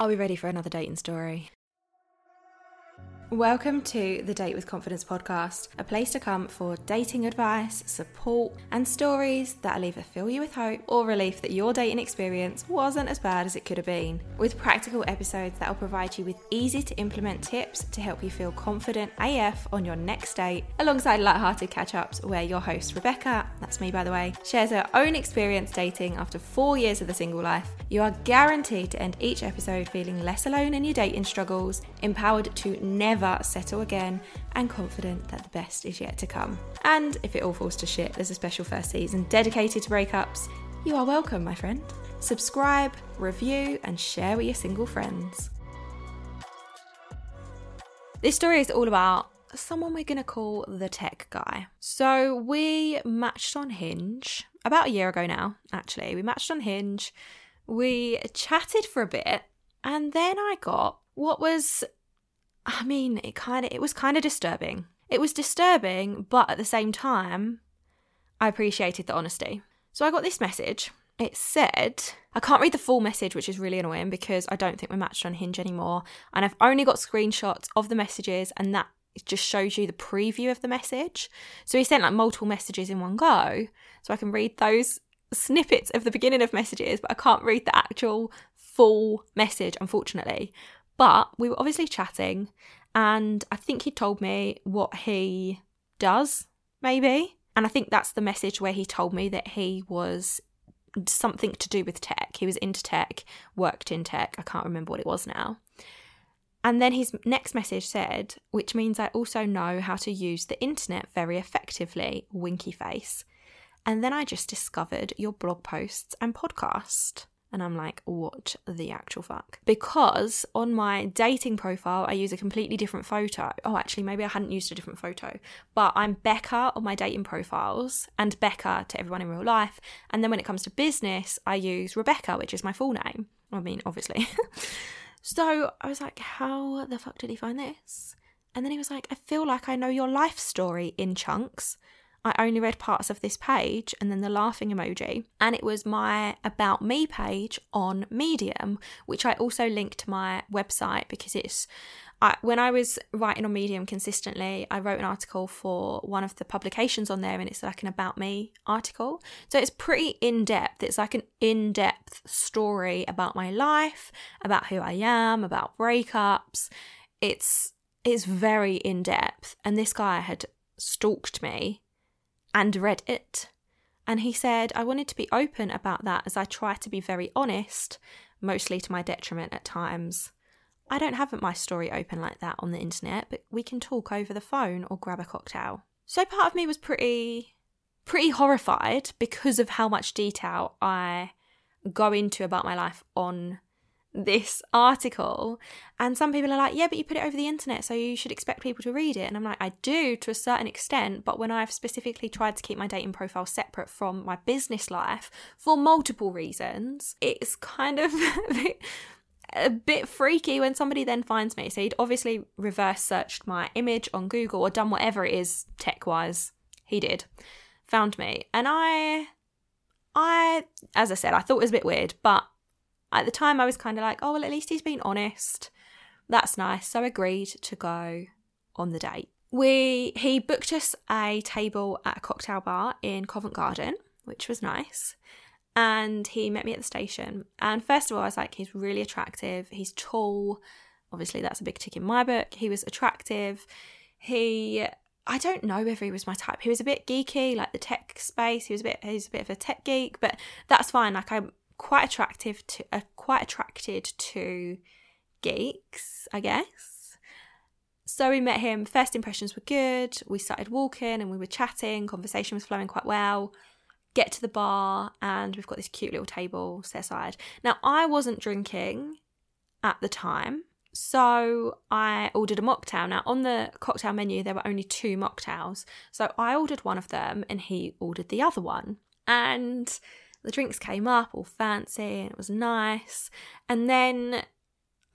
Are we ready for another dating story? Welcome to the Date with Confidence podcast, a place to come for dating advice, support, and stories that'll either fill you with hope or relief that your dating experience wasn't as bad as it could have been. With practical episodes that'll provide you with easy to implement tips to help you feel confident AF on your next date, alongside light-hearted catch-ups where your host Rebecca, that's me by the way, shares her own experience dating after four years of the single life. You are guaranteed to end each episode feeling less alone in your dating struggles, empowered to never never settle again, and confident that the best is yet to come. And if it all falls to shit, there's a special first season dedicated to breakups. You are welcome, my friend. Subscribe, review, and share with your single friends. This story is all about someone we're going to call the tech guy. So we matched on Hinge about a year ago now, actually. We matched on Hinge. We chatted for a bit, and then I got what was I mean, it kind of it was kind of disturbing. It was disturbing, but at the same time, I appreciated the honesty. So I got this message. It said, I can't read the full message, which is really annoying because I don't think we're matched on Hinge anymore. And I've only got screenshots of the messages, and that just shows you the preview of the message. So he sent like multiple messages in one go. So I can read those snippets of the beginning of messages, but I can't read the actual full message, unfortunately. But we were obviously chatting, and I think he told me what he does, maybe. And I think that's the message where he told me that he was something to do with tech. He was into tech, worked in tech. I can't remember what it was now. And then his next message said, which means I also know how to use the internet very effectively, winky face. And then I just discovered your blog posts and podcast. And I'm like, what the actual fuck? Because on my dating profile, I use a completely different photo. Oh, actually, maybe I hadn't used a different photo, but I'm Becca on my dating profiles and Becca to everyone in real life. And then when it comes to business, I use Rebecca, which is my full name. I mean, obviously. so I was like, how the fuck did he find this? And then he was like, I feel like I know your life story in chunks. I only read parts of this page and then the laughing emoji. And it was my About Me page on Medium, which I also linked to my website because it's. I, when I was writing on Medium consistently, I wrote an article for one of the publications on there, and it's like an About Me article. So it's pretty in depth. It's like an in depth story about my life, about who I am, about breakups. It's it's very in depth. And this guy had stalked me and read it. And he said, I wanted to be open about that as I try to be very honest, mostly to my detriment at times. I don't have my story open like that on the internet, but we can talk over the phone or grab a cocktail. So part of me was pretty pretty horrified because of how much detail I go into about my life on this article and some people are like yeah but you put it over the internet so you should expect people to read it. And i'm like i do to a certain extent but when i've specifically tried to keep my dating profile separate from my business life for multiple reasons it's kind of a bit freaky when somebody then finds me. So he'd obviously reverse searched my image on google or done whatever it is tech wise he did found me. And i i as i said i thought it was a bit weird but at the time, I was kind of like, oh, well, at least he's been honest. That's nice. So I agreed to go on the date. We he booked us a table at a cocktail bar in Covent Garden, which was nice. And he met me at the station. And first of all, I was like, he's really attractive. He's tall. Obviously, that's a big tick in my book. He was attractive. He I don't know if he was my type. He was a bit geeky, like the tech space. He was a bit he's a bit of a tech geek, but that's fine. Like I'm quite attractive to uh, quite attracted to geeks, I guess. So we met him. First impressions were good. We started walking and we were chatting. Conversation was flowing quite well. Get to the bar and we've got this cute little table set aside. Now I wasn't drinking at the time, so I ordered a mocktail. Now on the cocktail menu there were only two mocktails, so I ordered one of them and he ordered the other one. And the drinks came up all fancy and it was nice. And then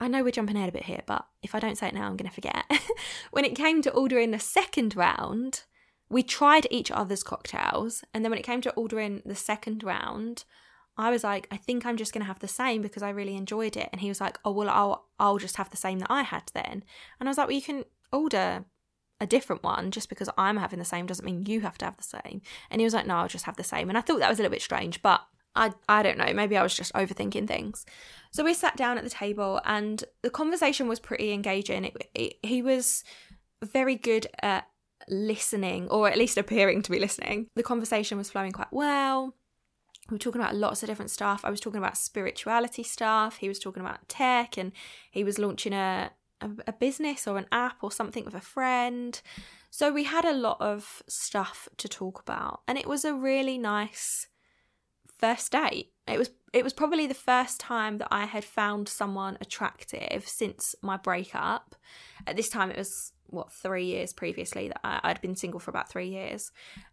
I know we're jumping ahead a bit here, but if I don't say it now, I'm going to forget. when it came to ordering the second round, we tried each other's cocktails. And then when it came to ordering the second round, I was like, I think I'm just going to have the same because I really enjoyed it. And he was like, oh, well, I'll, I'll just have the same that I had then. And I was like, well, you can order a different one just because I'm having the same doesn't mean you have to have the same. And he was like, no, I'll just have the same. And I thought that was a little bit strange, but I, I don't know. Maybe I was just overthinking things. So we sat down at the table and the conversation was pretty engaging. It, it, he was very good at listening, or at least appearing to be listening. The conversation was flowing quite well. We were talking about lots of different stuff. I was talking about spirituality stuff. He was talking about tech, and he was launching a, a, a business or an app or something with a friend. So we had a lot of stuff to talk about, and it was a really nice first date. It was it was probably the first time that I had found someone attractive since my breakup. At this time, it was what three years previously that I, had been single for about three years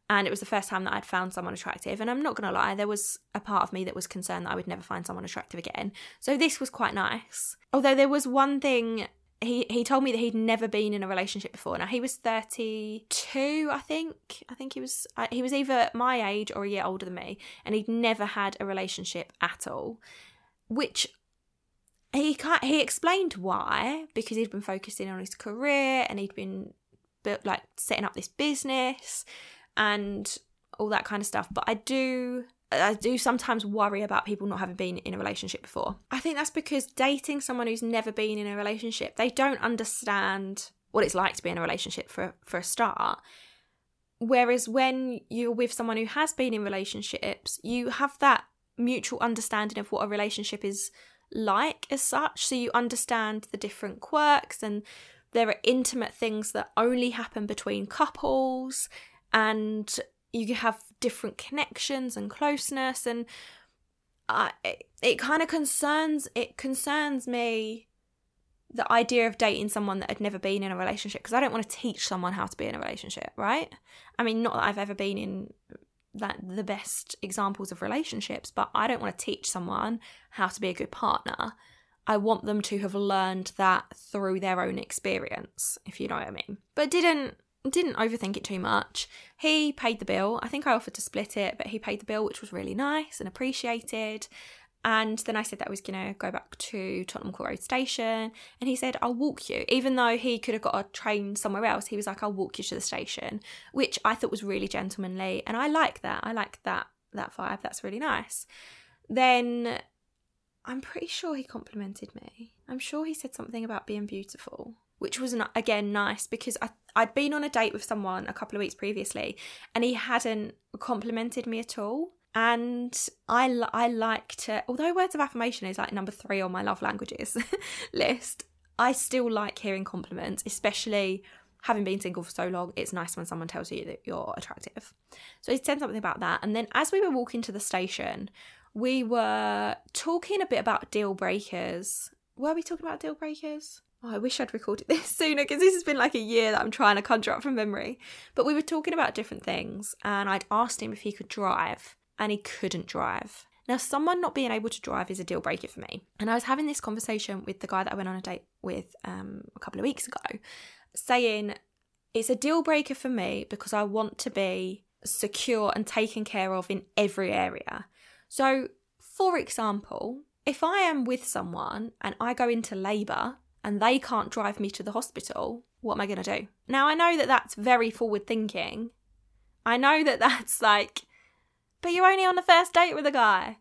and it was the first time that i'd found someone attractive and i'm not gonna lie there was a part of me that was concerned that i would never find someone attractive again so this was quite nice although there was one thing he he told me that he'd never been in a relationship before. Now he was 32 i think. I think he was he was either my age or a year older than me and he'd never had a relationship at all which he can't, he explained why because he'd been focusing on his career and he'd been built like setting up this business and all that kind of stuff. But i do i do sometimes worry about people not having been in a relationship before i think that's because dating someone who's never been in a relationship they don't understand what it's like to be in a relationship for for a start whereas when you're with someone who has been in relationships you have that mutual understanding of what a relationship is like as such. So you understand the different quirks, and there are intimate things that only happen between couples, and you have different connections and closeness. And uh, it, it kind of concerns it concerns me the idea of dating someone that had never been in a relationship because I don't want to teach someone how to be in a relationship, right? I mean, not that I've ever been in that the best examples of relationships, but I don't want to teach someone how to be a good partner. I want them to have learned that through their own experience, if you know what I mean. But didn't didn't overthink it too much. He paid the bill. I think I offered to split it, but he paid the bill, which was really nice and appreciated. And then I said that I was going to go back to Tottenham Court Road Station. And he said, I'll walk you. Even though he could have got a train somewhere else, he was like, I'll walk you to the station, which I thought was really gentlemanly. And I like that. I like that, that vibe. That's really nice. Then I'm pretty sure he complimented me. I'm sure he said something about being beautiful, which was, again, nice because I, I'd been on a date with someone a couple of weeks previously and he hadn't complimented me at all. And I I like to although words of affirmation is like number 3 on my love languages list I still like hearing compliments especially having been single for so long it's nice when someone tells you that you're attractive. So he said something about that. And then as we were walking to the station we were talking a bit about deal breakers. Were we talking about deal breakers Oh, I wish I'd recorded this sooner because this has been like a year that I'm trying to conjure up from memory. But we were talking about different things, and I'd asked him if he could drive and he couldn't drive. Now, someone not being able to drive is a deal breaker for me. And I was having this conversation with the guy that I went on a date with um, a couple of weeks ago, saying it's a deal breaker for me because I want to be secure and taken care of in every area. So, for example, if I am with someone and I go into labour and they can't drive me to the hospital, what am I going to do? Now, I know that that's very forward thinking. I know that that's like but you're only on the first date with a guy.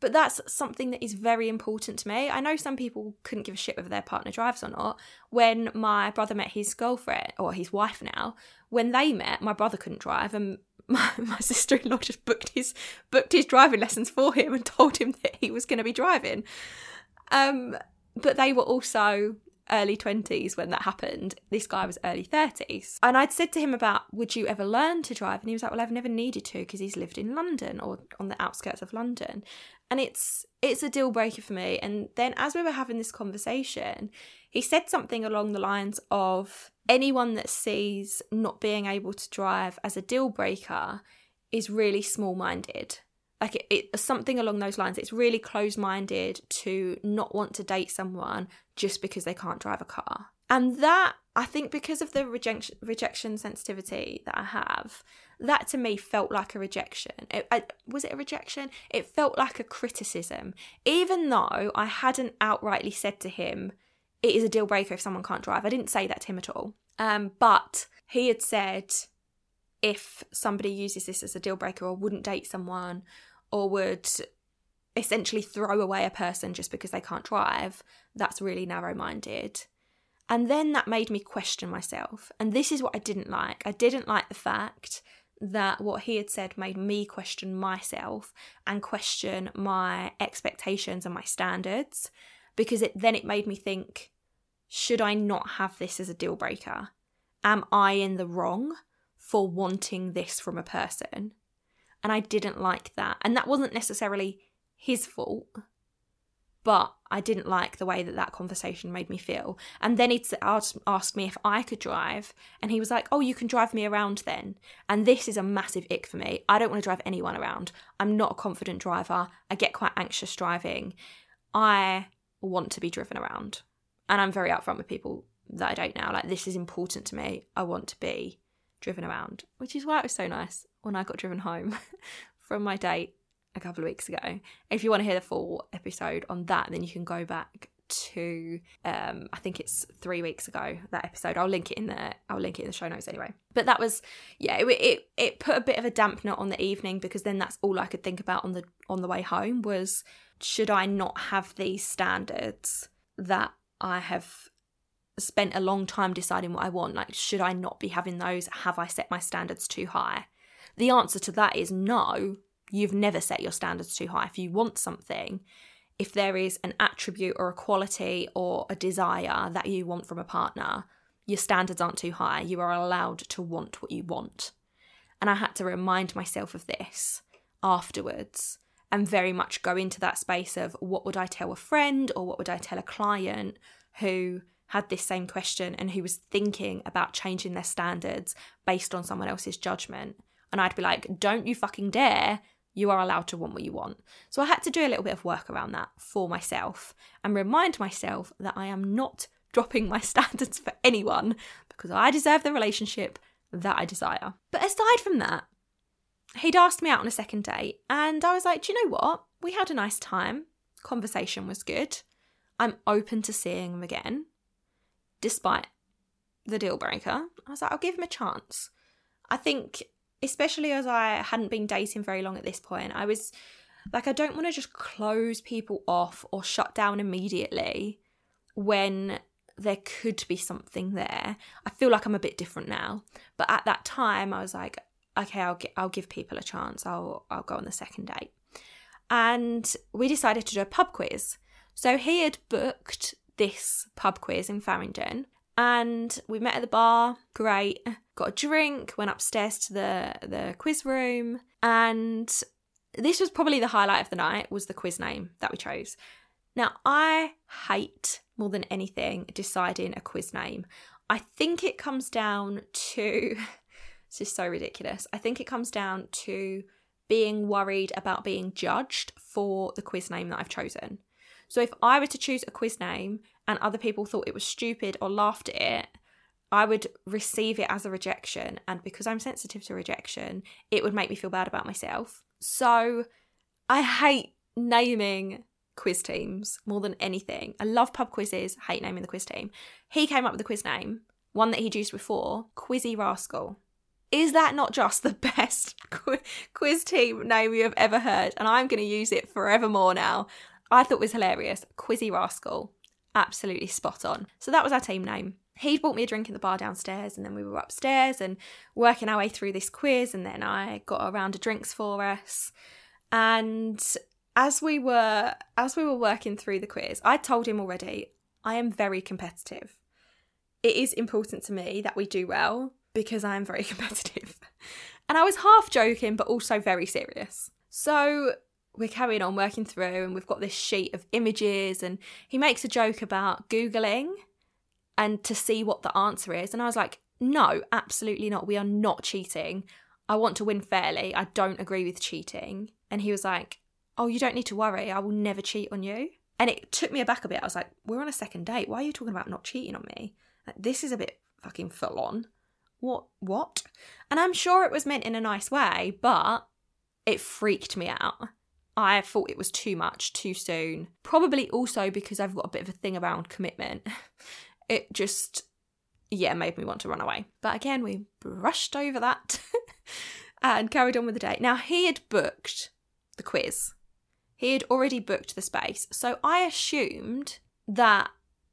But that's something that is very important to me. I know some people couldn't give a shit whether their partner drives or not. When my brother met his girlfriend, or his wife now, when they met, my brother couldn't drive, and my, my sister-in-law just booked his booked his driving lessons for him and told him that he was going to be driving. Um, but they were also early 20s when that happened. This guy was early 30s. And I'd said to him about, would you ever learn to drive? And he was like, well, I've never needed to because he's lived in London or on the outskirts of London. And it's it's a deal breaker for me. And then as we were having this conversation, he said something along the lines of anyone that sees not being able to drive as a deal breaker is really small minded like it, it, something along those lines it's really closed-minded to not want to date someone just because they can't drive a car and that I think because of the rejection rejection sensitivity that I have, that to me felt like a rejection. It, I, was it a rejection? It felt like a criticism, even though I hadn't outrightly said to him, "It is a deal breaker if someone can't drive." I didn't say that to him at all. Um, but he had said, if somebody uses this as a deal breaker or wouldn't date someone or would essentially throw away a person just because they can't drive, that's really narrow minded. And then that made me question myself. And this is what I didn't like. I didn't like the fact that what he had said made me question myself and question my expectations and my standards because it then it made me think should I not have this as a deal breaker? Am I in the wrong for wanting this from a person? And I didn't like that. And that wasn't necessarily his fault but I didn't like the way that that conversation made me feel. And then he'd ask me if I could drive, and he was like, "Oh, you can drive me around then." And this is a massive ick for me. I don't want to drive anyone around. I'm not a confident driver. I get quite anxious driving. I want to be driven around, and I'm very upfront with people that I don't now. Like this is important to me. I want to be driven around, which is why it was so nice when I got driven home from my date a couple of weeks ago. If you want to hear the full episode on that, then you can go back to um I think it's 3 weeks ago that episode. I'll link it in the I'll link it in the show notes anyway. But that was yeah, it it, it put a bit of a dampener on the evening because then that's all I could think about on the on the way home was should I not have these standards that I have spent a long time deciding what I want? Like should I not be having those? Have I set my standards too high? The answer to that is no, You've never set your standards too high. If you want something, if there is an attribute or a quality or a desire that you want from a partner, your standards aren't too high. You are allowed to want what you want. And I had to remind myself of this afterwards and very much go into that space of what would I tell a friend or what would I tell a client who had this same question and who was thinking about changing their standards based on someone else's judgment. And I'd be like, don't you fucking dare you are allowed to want what you want. So I had to do a little bit of work around that for myself and remind myself that I am not dropping my standards for anyone because I deserve the relationship that I desire. But aside from that, he'd asked me out on a second date and I was like, do you know what? We had a nice time. Conversation was good. I'm open to seeing him again, despite the deal breaker. I was like, I'll give him a chance. I think especially as I hadn't been dating very long at this point, I was like, I don't want to just close people off or shut down immediately when there could be something there. I feel like I'm a bit different now, but at that time, I was like, okay, I'll I'll give people a chance. I'll I'll go on the second date, and we decided to do a pub quiz. So he had booked this pub quiz in Farringdon, and we met at the bar. Great got a drink, went upstairs to the the quiz room, and this was probably the highlight of the night was the quiz name that we chose. Now, I hate more than anything deciding a quiz name. I think it comes down to this is so ridiculous. I think it comes down to being worried about being judged for the quiz name that I've chosen. So if I were to choose a quiz name and other people thought it was stupid or laughed at it, I would receive it as a rejection. And because I'm sensitive to rejection, it would make me feel bad about myself. So I hate naming quiz teams more than anything. I love pub quizzes, hate naming the quiz team. He came up with the quiz name, one that he'd used before Quizzie Rascal. Is that not just the best quiz team name you have ever heard? And I'm going to use it forevermore now. I thought was hilarious. Quizzie Rascal. Absolutely spot on. So that was our team name he'd bought me a drink in the bar downstairs and then we were upstairs and working our way through this quiz and then I got a round of drinks for us and as we were as we were working through the quiz I told him already I am very competitive it is important to me that we do well because I am very competitive and I was half joking but also very serious so we're carrying on working through and we've got this sheet of images and he makes a joke about googling and to see what the answer is. And I was like, no, absolutely not. We are not cheating. I want to win fairly. I don't agree with cheating. And he was like, oh, you don't need to worry. I will never cheat on you. And it took me aback a bit. I was like, we're on a second date. Why are you talking about not cheating on me? this is a bit fucking full on. What? What? And I'm sure it was meant in a nice way, but it freaked me out. I thought it was too much too soon. Probably also because I've got a bit of a thing around commitment. It just, yeah, made me want to run away. But again, we brushed over that and carried on with the day. Now, he had booked the quiz, he had already booked the space. So I assumed that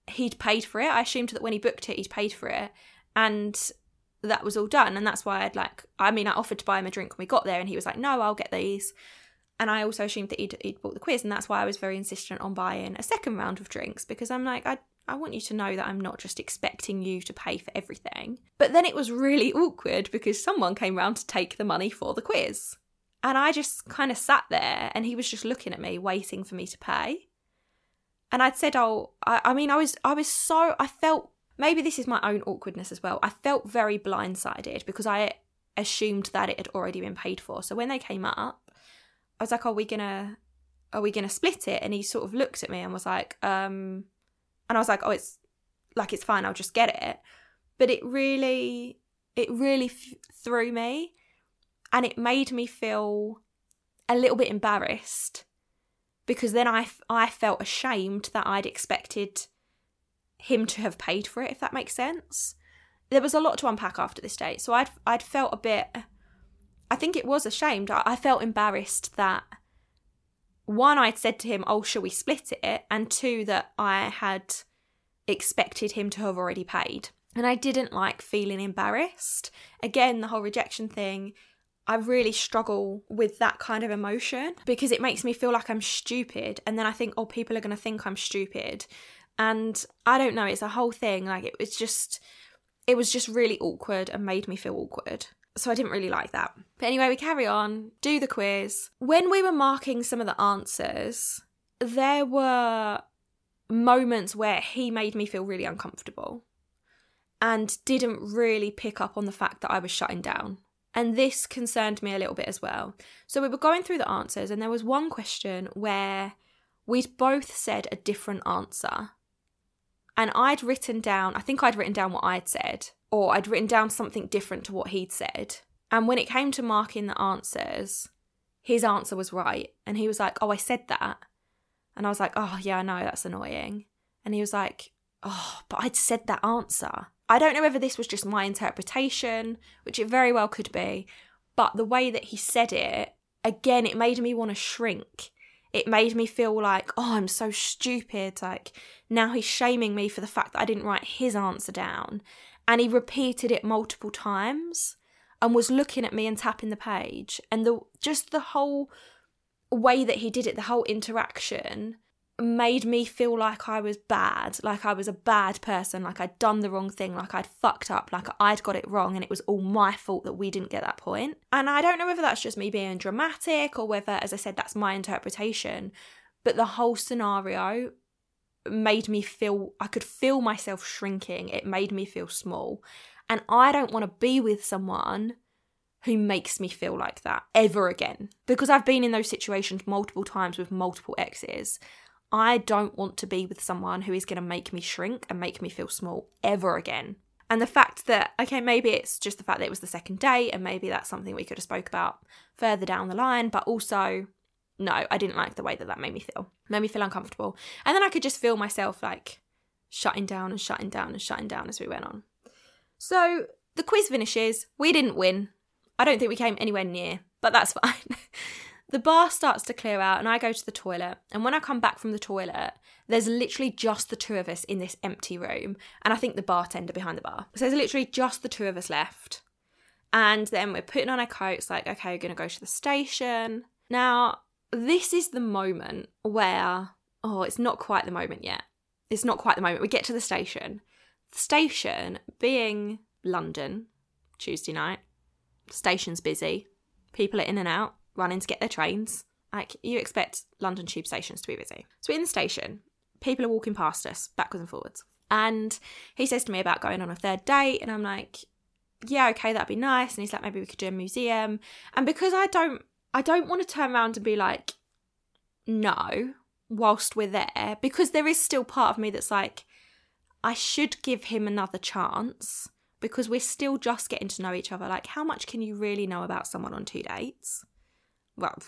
he'd paid for it. I assumed that when he booked it, he'd paid for it. And that was all done. And that's why I'd like, I mean, I offered to buy him a drink when we got there, and he was like, no, I'll get these and I also assumed that he'd, he'd bought the quiz, and that's why I was very insistent on buying a second round of drinks because I'm like, I I want you to know that I'm not just expecting you to pay for everything. But then it was really awkward because someone came round to take the money for the quiz. And I just kind of sat there and he was just looking at me, waiting for me to pay. And I'd said, Oh, I, I mean, I was, I was so, I felt, maybe this is my own awkwardness as well. I felt very blindsided because I assumed that it had already been paid for. So when they came up, I was like, "Are we gonna, are we gonna split it?" And he sort of looked at me and was like, um, and I was like, "Oh, it's like it's fine. I'll just get it." But it really, it really f- threw me, and it made me feel a little bit embarrassed because then I, I felt ashamed that I'd expected him to have paid for it, if that makes sense. There was a lot to unpack after this date, so I'd I'd felt a bit I think it was ashamed. I, I felt embarrassed that one, I'd said to him, Oh, shall we split it? And two, that I had expected him to have already paid. And I didn't like feeling embarrassed. Again, the whole rejection thing, I really struggle with that kind of emotion because it makes me feel like I'm stupid. And then I think, oh, people are going to think I'm stupid. And I don't know, it's a whole thing. Like, it was just, it was just really awkward and made me feel awkward so I didn't really like that. But anyway, we carry on, do the quiz. When we were marking some of the answers, there were moments where he made me feel really uncomfortable and didn't really pick up on the fact that I was shutting down. And this concerned me a little bit as well. So we were going through the answers, and there was one question where we'd both said a different answer. And I'd written down, I think I'd written down what I'd said, or I'd written down something different to what he'd said. And when it came to marking the answers, his answer was right. And he was like, Oh, I said that. And I was like, Oh, yeah, I know, that's annoying. And he was like, Oh, but I'd said that answer. I don't know whether this was just my interpretation, which it very well could be, but the way that he said it, again, it made me want to shrink. It made me feel like, oh, I'm so stupid. Like, now he's shaming me for the fact that I didn't write his answer down and he repeated it multiple times and was looking at me and tapping the page and the just the whole way that he did it the whole interaction made me feel like I was bad, like I was a bad person, like I'd done the wrong thing, like I'd fucked up, like I'd got it wrong and it was all my fault that we didn't get that point. And I don't know whether that's just me being dramatic or whether, as I said, that's my interpretation, but the whole scenario made me feel I could feel myself shrinking. It made me feel small. And I don't want to be with someone who makes me feel like that ever again. Because I've been in those situations multiple times with multiple exes. I don't want to be with someone who is going to make me shrink and make me feel small ever again. And the fact that, okay, maybe it's just the fact that it was the second date and maybe that's something we could have spoke about further down the line, but also no, I didn't like the way that that made me feel. made me feel uncomfortable. And then I could just feel myself like shutting down and shutting down and shutting down as we went on. So the quiz finishes. We didn't win. I don't think we came anywhere near, but that's fine. the bar starts to clear out and I go to the toilet. And when I come back from the toilet, there's literally just the two of us in this empty room. And I think the bartender behind the bar. So there's literally just the two of us left. And then we're putting on our coats, like, okay, we're going to go to the station. Now, this is the moment where, oh, it's not quite the moment yet. It's not quite the moment. We get to the station. The station being London, Tuesday night, station's busy. People are in and out, running to get their trains. Like you expect London tube stations to be busy. So we're in the station. People are walking past us, backwards and forwards. And he says to me about going on a third date, and I'm like, yeah, okay, that'd be nice. And he's like, maybe we could do a museum. And because I don't I don't want to turn around and be like, no, whilst we're there, because there is still part of me that's like, I should give him another chance because we're still just getting to know each other. Like, how much can you really know about someone on two dates? Well,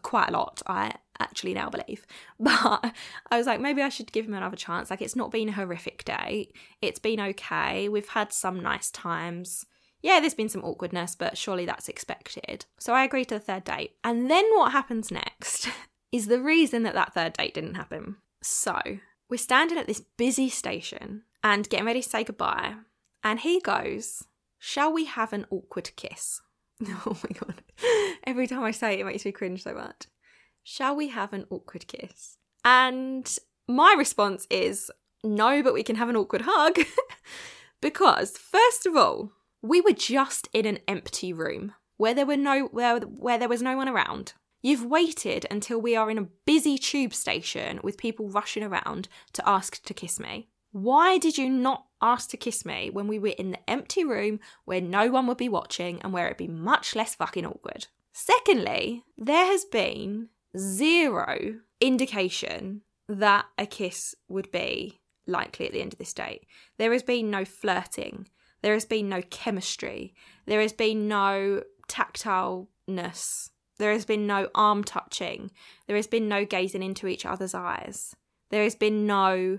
quite a lot, I actually now believe. But I was like, maybe I should give him another chance. Like, it's not been a horrific date, it's been okay. We've had some nice times. Yeah, there's been some awkwardness, but surely that's expected. So I agree to the third date. And then what happens next is the reason that that third date didn't happen. So we're standing at this busy station and getting ready to say goodbye. And he goes, Shall we have an awkward kiss? Oh my god. Every time I say it, it makes me cringe so much. Shall we have an awkward kiss? And my response is no, but we can have an awkward hug. because, first of all, we were just in an empty room where there were no where, where there was no one around. You've waited until we are in a busy tube station with people rushing around to ask to kiss me. Why did you not ask to kiss me when we were in the empty room where no one would be watching and where it'd be much less fucking awkward? Secondly, there has been zero indication that a kiss would be likely at the end of this date. There has been no flirting. There has been no chemistry. There has been no tactileness. There has been no arm touching. There has been no gazing into each other's eyes. There has been no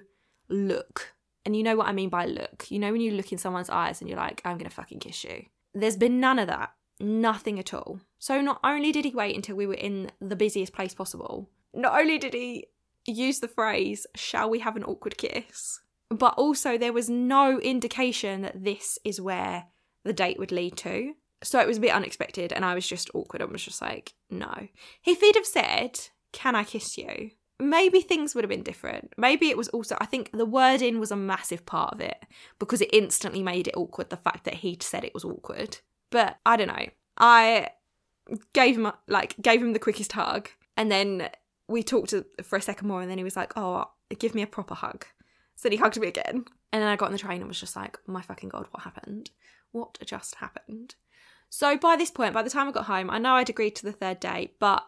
look. And you know what I mean by look. You know when you look in someone's eyes and you're like, I'm going to fucking kiss you. There's been none of that. Nothing at all. So not only did he wait until we were in the busiest place possible, not only did he use the phrase, shall we have an awkward kiss? But also there was no indication that this is where the date would lead to. So it was a bit unexpected and I was just awkward. I was just like, no. If he'd have said, Can I kiss you? maybe things would have been different. Maybe it was also, I think the wording was a massive part of it because it instantly made it awkward, the fact that he'd said it was awkward. But I don't know. I gave him, like, gave him the quickest hug and then we talked for a second more and then he was like, oh, give me a proper hug. So he hugged me again. And then I got on the train and was just like, my fucking God, what happened? What just happened? So by this point, by the time I got home, I know I'd agreed to the third date, but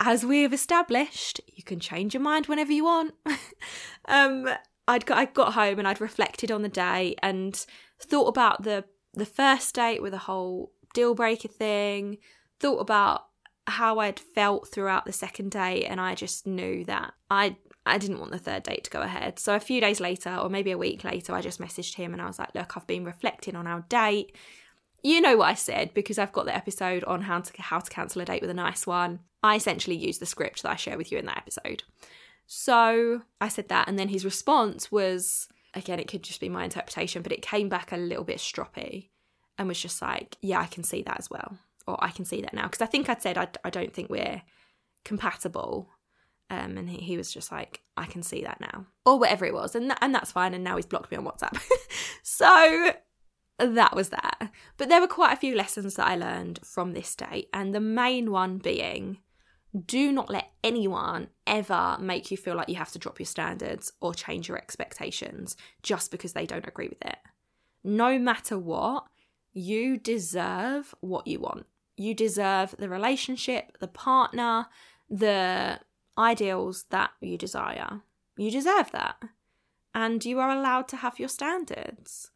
as we have established, you can change your mind whenever you want. um, I'd got, I got home and I'd reflected on the day and thought about the the first date with the whole deal breaker thing. Thought about how I'd felt throughout the second date, and I just knew that I I didn't want the third date to go ahead. So a few days later, or maybe a week later, I just messaged him and I was like, "Look, I've been reflecting on our date. You know what I said because I've got the episode on how to how to cancel a date with a nice one. I essentially used the script that I share with you in that episode. So I said that, and then his response was again, it could just be my interpretation, but it came back a little bit stroppy and was just like, yeah, I can see that as well. Or I can see that now. Because I think I'd said, I, I don't think we're compatible. Um, and he, he was just like, I can see that now. Or whatever it was. And, th- and that's fine. And now he's blocked me on WhatsApp. so that was that. But there were quite a few lessons that I learned from this date. And the main one being do not let anyone ever make you feel like you have to drop your standards or change your expectations just because they don't agree with it. No matter what, you deserve what you want. You deserve the relationship, the partner, the ideals that you desire. You deserve that. And you are allowed to have your standards.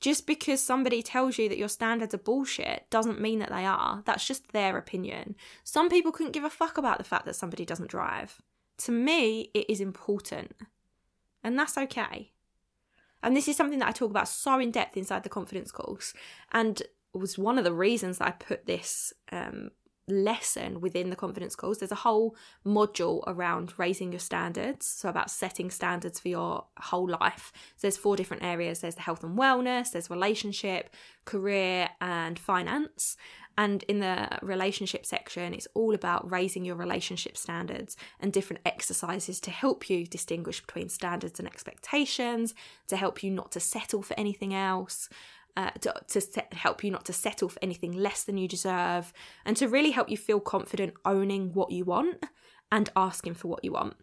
Just because somebody tells you that your standards are bullshit doesn't mean that they are. That's just their opinion. Some people couldn't give a fuck about the fact that somebody doesn't drive. To me, it is important. And that's okay. And this is something that I talk about so in depth inside the confidence course. And was one of the reasons that I put this um, lesson within the confidence course. There's a whole module around raising your standards, so about setting standards for your whole life. So there's four different areas. There's the health and wellness, there's relationship, career, and finance. And in the relationship section, it's all about raising your relationship standards and different exercises to help you distinguish between standards and expectations, to help you not to settle for anything else, uh, to, to set, help you not to settle for anything less than you deserve, and to really help you feel confident owning what you want and asking for what you want.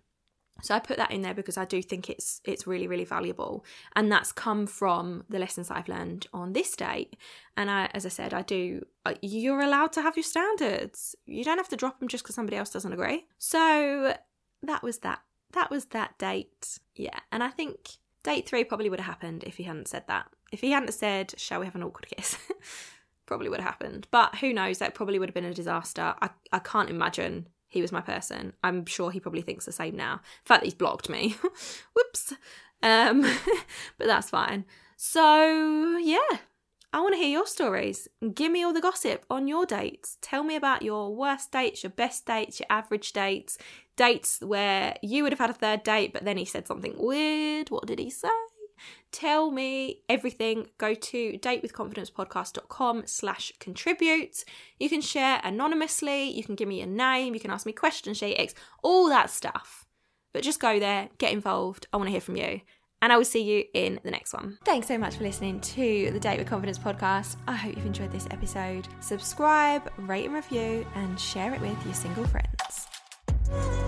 So I put that in there because I do think it's it's really really valuable, and that's come from the lessons I've learned on this date. And I, as I said, I do. Uh, you're allowed to have your standards. You don't have to drop them just because somebody else doesn't agree. So that was that. That was that date. Yeah, and I think Date three probably would have happened if he hadn't said that. If he hadn't said, Shall we have an awkward kiss? probably would have happened. But who knows? That probably would have been a disaster. I, I can't imagine he was my person. I'm sure he probably thinks the same now. In fact, he's blocked me. Whoops. Um, but that's fine. So, yeah, I want to hear your stories. Give me all the gossip on your dates. Tell me about your worst dates, your best dates, your average dates, dates where you would have had a third date, but then he said something weird. What did he say? Tell me everything. Go to datewithconfidencepodcast.com slash contribute. You can share anonymously. You can give me a name. You can ask me questions, JX, all that stuff. But just go there, get involved. I want to hear from you. And I will see you in the next one. Thanks so much for listening to the Date with Confidence podcast. I hope you've enjoyed this episode. Subscribe, rate and review, and share it with your single friends.